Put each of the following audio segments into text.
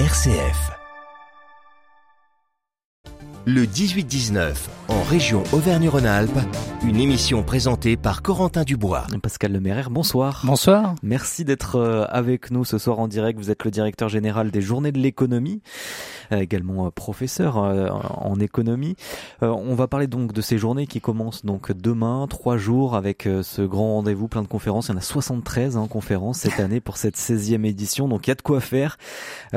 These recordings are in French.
RCF. Le 18-19, en région Auvergne-Rhône-Alpes, une émission présentée par Corentin Dubois. Pascal Lemairer, bonsoir. Bonsoir. Merci d'être euh, avec nous ce soir en direct. Vous êtes le directeur général des Journées de l'économie, également euh, professeur en économie. On va parler donc de ces journées qui commencent donc demain, trois jours avec ce grand rendez-vous, plein de conférences. Il y en a 73 hein, conférences cette année pour cette 16e édition. Donc il y a de quoi faire.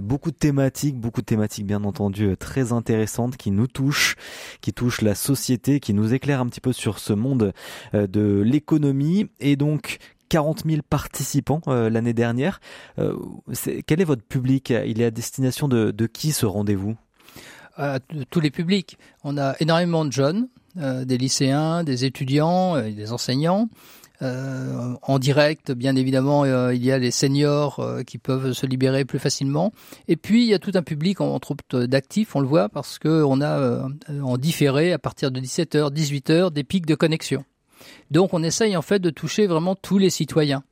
Beaucoup de thématiques, beaucoup de thématiques bien entendu très intéressantes qui nous touche, qui touche la société, qui nous éclaire un petit peu sur ce monde euh, de l'économie. Et donc, 40 000 participants euh, l'année dernière. Euh, quel est votre public? Il est à destination de, qui ce rendez-vous? Tous les publics. On a énormément de jeunes, des lycéens, des étudiants, des enseignants. Euh, en direct, bien évidemment, euh, il y a les seniors euh, qui peuvent se libérer plus facilement. Et puis, il y a tout un public, entre autres, d'actifs, on le voit, parce qu'on a en différé, à partir de 17h, 18h, des pics de connexion. Donc, on essaye en fait de toucher vraiment tous les citoyens.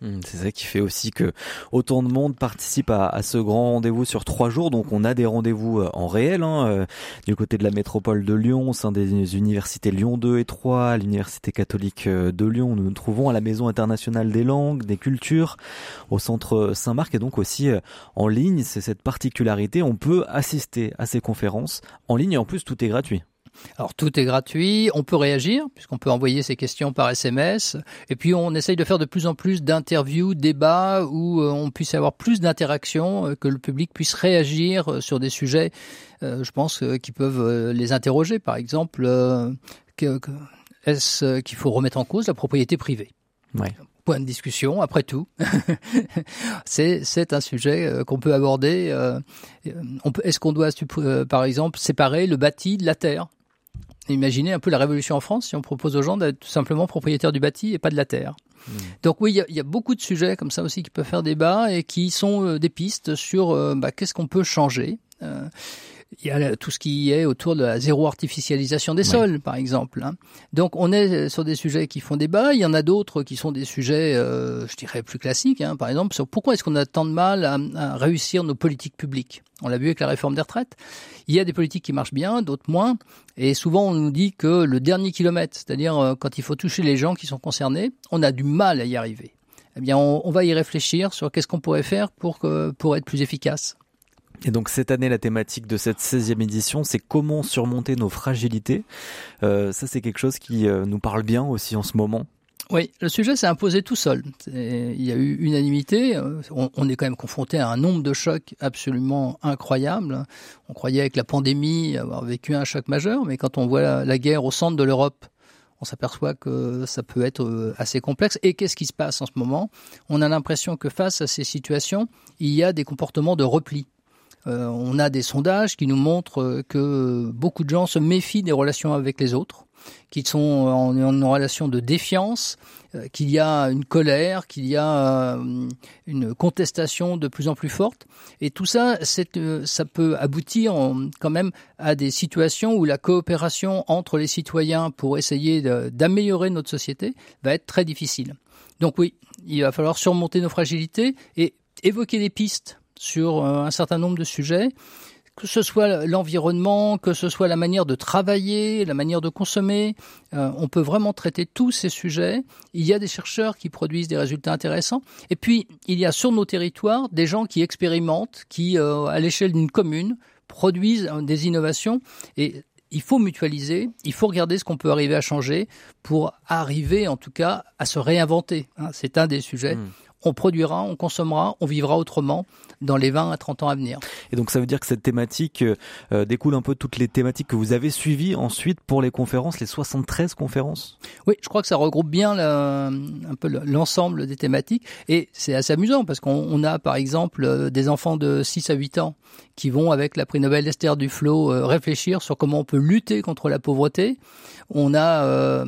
Hmm, c'est ça qui fait aussi que autant de monde participe à, ce grand rendez-vous sur trois jours. Donc on a des rendez-vous euh, en réel hein, euh, du côté de la métropole de Lyon, au sein des universités Lyon 2 et 3, à l'université catholique euh, de Lyon. Nous nous trouvons à la Maison internationale des langues, des cultures, au centre Saint-Marc et donc aussi en ligne. C'est cette particularité. On peut assister à ces conférences en ligne et en plus tout est gratuit. Alors tout est gratuit, on peut réagir puisqu'on peut envoyer ses questions par SMS et puis on essaye de faire de plus en plus d'interviews, débats où euh, on puisse avoir plus d'interactions, euh, que le public puisse réagir euh, sur des sujets, je pense, qui peuvent les interroger. Par exemple, est-ce qu'il faut remettre en cause la propriété privée? Point de discussion, après tout. c'est un sujet qu'on peut aborder. Est-ce qu'on doit, par exemple, séparer le bâti de la terre? Imaginez un peu la révolution en France si on propose aux gens d'être tout simplement propriétaires du bâti et pas de la terre. Donc oui, il y, a beaucoup de sujets comme ça aussi qui peuvent faire débat et qui sont euh, des pistes sur euh, bah, qu'est-ce qu'on peut changer. Euh, il y a tout ce qui est autour de la zéro artificialisation des sols, par exemple. Hein. Donc on est sur des sujets qui font débat. Il y en a d'autres qui sont des sujets, euh, je dirais, plus classiques. Hein. Par exemple, sur pourquoi est-ce qu'on a tant de mal à, réussir nos politiques publiques? On l'a vu avec la réforme des retraites. Il y a des politiques qui marchent bien, d'autres moins. Et souvent, on nous dit que le dernier kilomètre, c'est-à-dire euh, quand il faut toucher les gens qui sont concernés, on a du mal à y arriver. Eh bien, on, on va y réfléchir sur qu'est-ce qu'on pourrait faire pour, que, pour être plus efficace. Et donc cette année, la thématique de cette 16e édition, c'est comment surmonter nos fragilités. Euh, ça, c'est quelque chose qui euh, nous parle bien aussi en ce moment. Oui, le sujet s'est imposé tout seul. Il y a eu unanimité. Euh, on, est quand même confronté à un nombre de chocs absolument incroyable. On croyait avec la pandémie avoir vécu un choc majeur, mais quand on voit la guerre au centre de l'Europe, on s'aperçoit que ça peut être assez complexe. Et qu'est-ce qui se passe en ce moment? On a l'impression que face à ces situations, il y a des comportements de repli. Euh, on a des sondages qui nous montrent que beaucoup de gens se méfient des relations avec les autres, qu'ils sont en, en, relation de défiance, euh, qu'il y a une colère, qu'il y a euh, une contestation de plus en plus forte. Et tout ça, ça peut aboutir quand même à des situations où la coopération entre les citoyens pour essayer d'améliorer notre société va être très difficile. Donc oui, il va falloir surmonter nos fragilités et évoquer des pistes sur euh, un certain nombre de sujets, que ce soit l'environnement, que ce soit la manière de travailler, la manière de consommer. Euh, on peut vraiment traiter tous ces sujets. Il y a des chercheurs qui produisent des résultats intéressants. Et puis, il y a sur nos territoires des gens qui expérimentent, qui, euh, à l'échelle d'une commune, produisent des innovations. Et il faut mutualiser, il faut regarder ce qu'on peut arriver à changer pour arriver en tout cas à se réinventer. Hein. C'est un des sujets. Mmh on produira, on consommera, on vivra autrement dans les 20 à 30 ans à venir. Et donc ça veut dire que cette thématique euh, euh, découle un peu de toutes les thématiques que vous avez suivies ensuite pour les conférences, les 73 conférences? Oui, je crois que ça regroupe bien un peu l'ensemble des thématiques et c'est assez amusant parce qu'on a par exemple euh, des enfants de 6 à 8 ans qui vont avec la prix Nobel Esther Duflo réfléchir sur comment on peut lutter contre la pauvreté. On a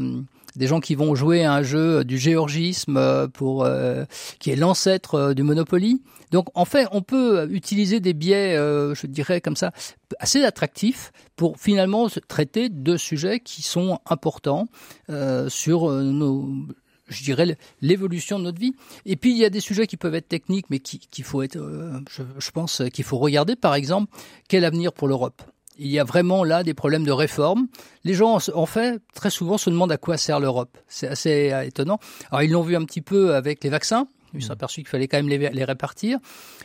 des gens qui vont jouer à un jeu du géorgisme euh, pour euh, qui est l'ancêtre euh, du Monopoly. Donc en fait, on peut utiliser des biais, je dirais comme ça, assez attractifs pour finalement traiter de sujets qui sont importants sur nos je dirais, l'évolution de notre vie. Et puis, il y a des sujets qui peuvent être techniques, mais qu'il faut être, euh, je, je pense qu'il faut regarder. Par exemple, quel avenir pour l'Europe? Il y a vraiment là des problèmes de réforme. Les gens, en fait, très souvent se demandent à quoi sert l'Europe. C'est assez euh, étonnant. Alors, ils l'ont vu un petit peu avec les vaccins. Ils se sont aperçus qu'il fallait quand même les, répartir.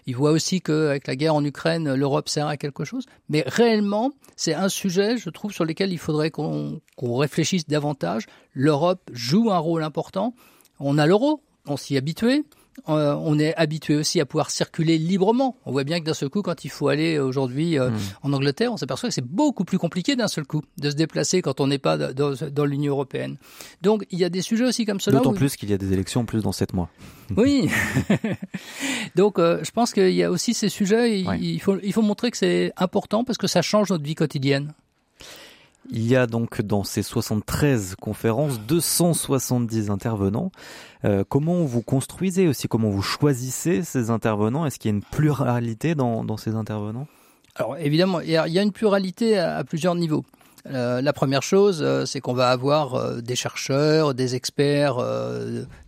Ils voient aussi qu'avec la guerre en Ukraine, l'Europe sert à quelque chose. Mais réellement, c'est un sujet, je trouve, sur lequel il faudrait qu'on réfléchisse davantage. L'Europe joue un rôle important. On a l'euro, on s'y. Euh, on est habitué aussi à pouvoir circuler librement. On voit bien que d'un seul coup, quand il faut aller aujourd'hui euh, hmm. en Angleterre, on s'aperçoit que c'est beaucoup plus compliqué d'un seul coup de se déplacer quand on n'est pas dans, l'Union européenne. Donc il y a des sujets aussi comme cela. D'autant plus qu'il y a des élections plus dans sept mois. Oui. Donc euh, je pense qu'il y a aussi ces sujets. Il, faut, il faut montrer que c'est important parce que ça change notre vie quotidienne. Il y a donc dans ces 73 conférences 270 intervenants. Euh, comment vous construisez aussi, comment vous choisissez ces intervenants? Est-ce qu'il y a une pluralité dans, dans ces intervenants? Alors évidemment, il y, a, une pluralité à, plusieurs niveaux. Euh, la première chose, euh, c'est qu'on va avoir des chercheurs, des experts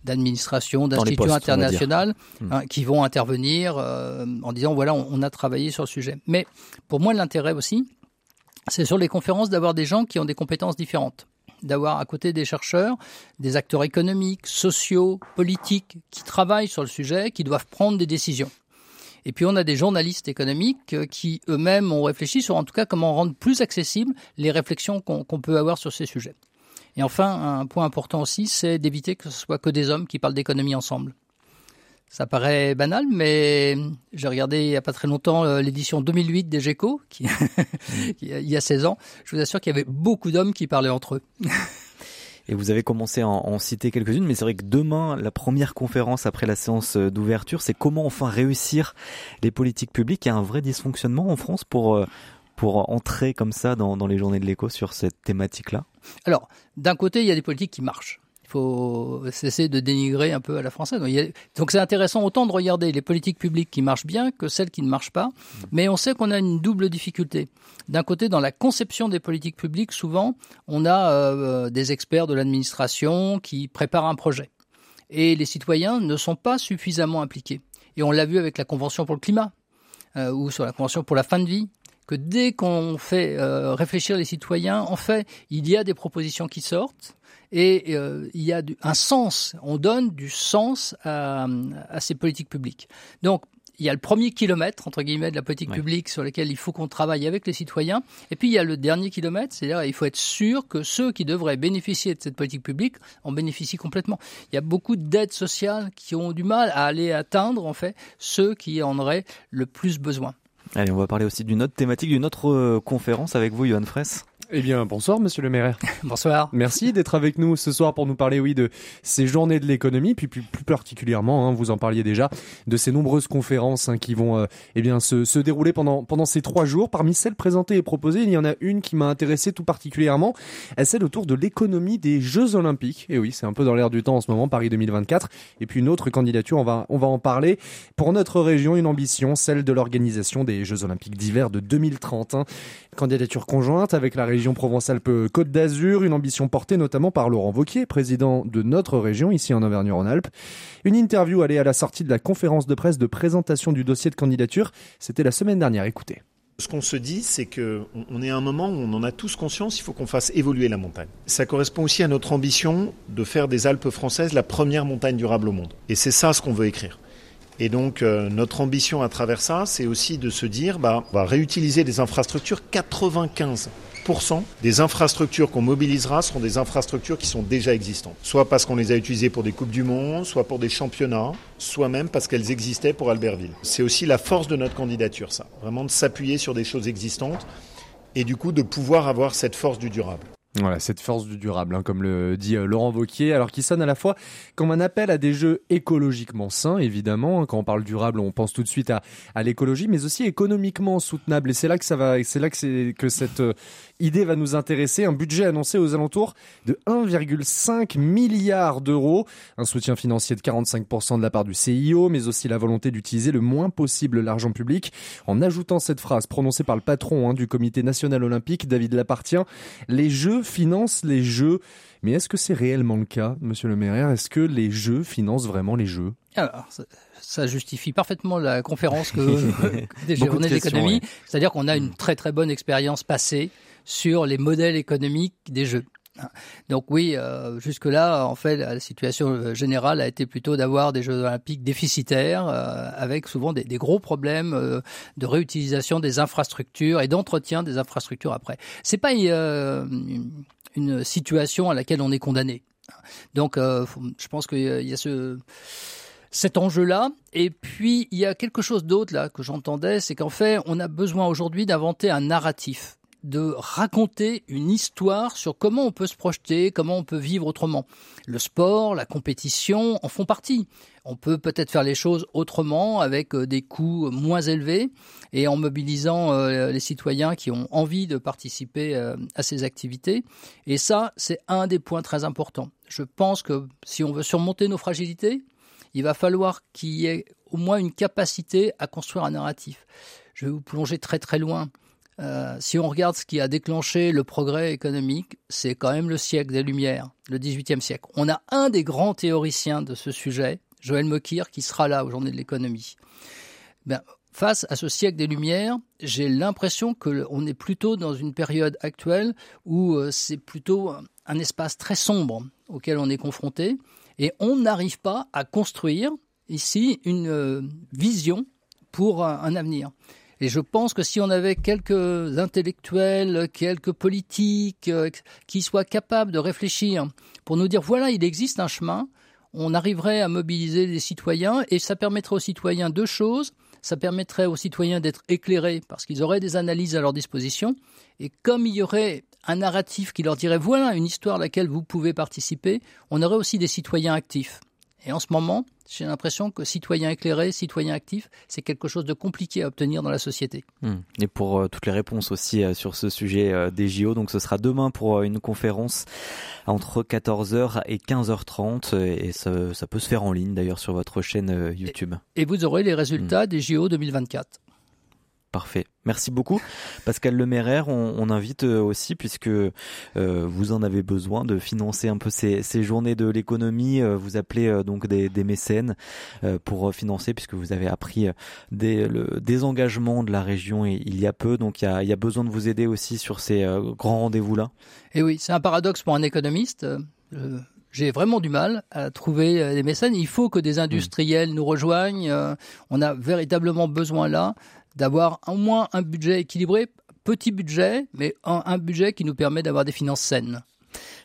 d'administration, d'institutions internationales hmm. hein, qui vont intervenir en disant voilà, on, a travaillé sur le sujet. Mais pour moi, l'intérêt aussi, c'est sur les conférences d'avoir des gens qui ont des compétences différentes d'avoir à côté des chercheurs, des acteurs économiques, sociaux, politiques, qui travaillent sur le sujet, qui doivent prendre des décisions. Et puis on a des journalistes économiques euh, qui eux-mêmes ont réfléchi sur en tout cas comment rendre plus accessibles les réflexions qu'on peut avoir sur ces sujets. Et enfin, un point important aussi, c'est d'éviter que ce soit que des hommes qui parlent d'économie ensemble. Ça paraît banal, mais j'ai regardé il n'y a pas très longtemps euh, l'édition 2008 des GECO, qui, il y a 16 ans. Je vous assure qu'il y avait beaucoup d'hommes qui parlaient entre eux. Et vous avez commencé à en, citer quelques-unes, mais c'est vrai que demain, la première conférence après la séance euh, d'ouverture, c'est comment enfin réussir les politiques publiques. Il y a un vrai dysfonctionnement en France pour, euh, pour entrer comme ça dans, dans les journées de l'écho sur cette thématique-là? Alors, d'un côté, il y a des politiques qui marchent faut cesser de dénigrer un peu à la française. Donc c'est intéressant autant de regarder les politiques publiques qui marchent bien que celles qui ne marchent pas. Mais on sait qu'on a une double difficulté. D'un côté, dans la conception des politiques publiques, souvent, on a euh, des experts de l'administration qui préparent un projet. Et les citoyens ne sont pas suffisamment impliqués. Et on l'a vu avec la Convention pour le climat, euh, ou sur la Convention pour la fin de vie, que dès qu'on fait euh, réfléchir les citoyens, en fait, il y a des propositions qui sortent, et euh, il y a un sens, on donne du sens à, ces politiques publiques. Donc, il y a le premier kilomètre, entre guillemets, de la politique publique sur lequel il faut qu'on travaille avec les citoyens. Et puis, il y a le dernier kilomètre, c'est-à-dire il faut être sûr que ceux qui devraient bénéficier de cette politique publique en bénéficient complètement. Il y a beaucoup d'aides sociales qui ont du mal à aller atteindre, en fait, ceux qui en auraient le plus besoin. Allez, on va parler aussi d'une autre thématique, d'une autre euh, conférence avec vous, Johan Fraisse. Eh bien, bonsoir, monsieur le maire. bonsoir. Merci d'être avec nous ce soir pour nous parler, oui, de ces journées de l'économie, puis plus, particulièrement, hein, vous en parliez déjà, de ces nombreuses conférences hein, qui vont, euh, eh bien, se, se, dérouler pendant pendant ces trois jours. Parmi celles présentées et proposées, il y en a une qui m'a intéressé tout particulièrement, celle autour de l'économie des Jeux Olympiques. Et oui, c'est un peu dans l'air du temps en ce moment, Paris 2024. Et puis une autre candidature, on va on va en parler. Pour notre région, une ambition, celle de l'organisation des Jeux Olympiques d'hiver de 2030. Hein. Candidature conjointe avec la région Provence-Alpes-Côte d'Azur, une ambition portée notamment par Laurent Vauquier, président de notre région ici en Auvergne-Rhône-Alpes. Une interview allée à la sortie de la conférence de presse de présentation du dossier de candidature, c'était la semaine dernière, écoutez. Ce qu'on se dit, c'est qu'on est à un moment où on en a tous conscience, il faut qu'on fasse évoluer la montagne. Ça correspond aussi à notre ambition de faire des Alpes françaises la première montagne durable au monde. Et c'est ça ce qu'on veut écrire. Et donc euh, notre ambition à travers ça, c'est aussi de se dire, bah, on réutiliser des infrastructures 95% des infrastructures qu'on mobilisera seront des infrastructures qui sont déjà existantes. Soit parce qu'on les a utilisées pour des Coupes du Monde, soit pour des championnats, soit même parce qu'elles existaient pour Albertville. C'est aussi la force de notre candidature, ça. Vraiment de s'appuyer sur des choses existantes et du coup de pouvoir avoir cette force du durable. Voilà, cette force du durable, hein, comme le dit euh, Laurent Vauquier, alors qui sonne à la fois comme un appel à des jeux écologiquement sains, évidemment. Hein. Quand on parle durable, on pense tout de suite à, l'écologie, mais aussi économiquement soutenable. Et c'est là que ça va, c'est là que cette euh, idée va nous intéresser. Un budget annoncé aux alentours de 1,5 milliard d'euros, un soutien financier de 45% de la part du CIO, mais aussi la volonté d'utiliser le moins possible l'argent public. En ajoutant cette phrase prononcée par le patron hein, du Comité national olympique, David Lapartien, les Jeux financent les jeux. Mais est-ce que c'est réellement le cas, monsieur le maire? Est-ce que les jeux financent vraiment les jeux? Alors, ça, justifie parfaitement la conférence que des journées d'économie. C'est-à-dire qu'on a une très très bonne expérience passée sur les modèles économiques des jeux. Donc oui, euh, jusque-là, en fait, la situation euh, générale a été plutôt d'avoir des Jeux olympiques déficitaires, euh, avec souvent des, gros problèmes de réutilisation des infrastructures et d'entretien des infrastructures après. C'est pas une, une, situation à laquelle on est condamné. Donc, je pense qu'il y a ce cet enjeu-là. Et puis, il y a quelque chose d'autre là que j'entendais, c'est qu'en fait, on a besoin aujourd'hui d'inventer un narratif de raconter une histoire sur comment on peut se projeter, comment on peut vivre autrement. Le sport, la compétition en font partie. On peut peut-être faire les choses autrement avec euh, des coûts moins élevés et en mobilisant euh, les citoyens qui ont envie de participer euh, à ces activités. Et ça, c'est un des points très importants. Je pense que si on veut surmonter nos fragilités, il va falloir qu'il y ait au moins une capacité à construire un narratif. Je vais vous plonger très très loin. Euh, si on regarde ce qui a déclenché le progrès économique, c'est quand même le siècle des Lumières, le XVIIIe siècle. On a un des grands théoriciens de ce sujet, Joël Mokyr, qui sera là aux Journées de l'économie. Ben, face à ce siècle des Lumières, j'ai l'impression qu'on est plutôt dans une période actuelle où euh, c'est plutôt un espace très sombre auquel on est confronté, et on n'arrive pas à construire ici une euh, vision pour un avenir. Et je pense que si on avait quelques intellectuels, quelques politiques euh, qui soient capables de réfléchir pour nous dire voilà, il existe un chemin, on arriverait à mobiliser les citoyens et ça permettrait aux citoyens deux choses. Ça permettrait aux citoyens d'être éclairés parce qu'ils auraient des analyses à leur disposition. Et comme il y aurait un narratif qui leur dirait voilà une histoire à laquelle vous pouvez participer, on aurait aussi des citoyens actifs. Et en ce moment, j'ai l'impression que citoyen éclairé, citoyen actif, c'est quelque chose de compliqué à obtenir dans la société. Hmm. Et pour euh, toutes les réponses aussi euh, sur ce sujet euh, des JO, donc ce sera demain pour une conférence entre 14h et 15h30 et ça, ça peut se faire en ligne d'ailleurs sur votre chaîne YouTube. Et, vous aurez les résultats des JO 2024. Parfait. Merci beaucoup. Pascal Leméraire, on, on invite euh, aussi, puisque euh, vous en avez besoin de financer un peu ces, ces journées de l'économie, euh, vous appelez donc des, des mécènes pour financer, puisque vous avez appris des, le désengagement de la région il y a peu, donc il y a, il y a besoin de vous aider aussi sur ces grands rendez-vous-là. Et oui, c'est un paradoxe pour un économiste. j'ai vraiment du mal à trouver des mécènes. Il faut que des industriels nous rejoignent. On a véritablement besoin là d'avoir au moins un budget équilibré, petit budget, mais un, budget qui nous permet d'avoir des finances saines.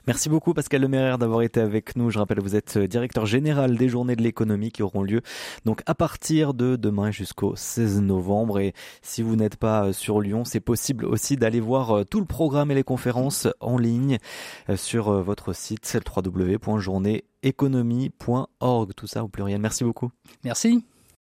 Merci beaucoup Pascal Lemaire d'avoir été avec nous. Je rappelle, vous êtes directeur général des journées de l'économie qui auront lieu donc à partir de demain jusqu'au 16 novembre. Et si vous n'êtes pas sur Lyon, c'est possible aussi d'aller voir euh, tout le programme et les conférences en ligne euh, sur euh, votre site www.journéeconomie.org. Tout ça au pluriel. Merci beaucoup. Merci.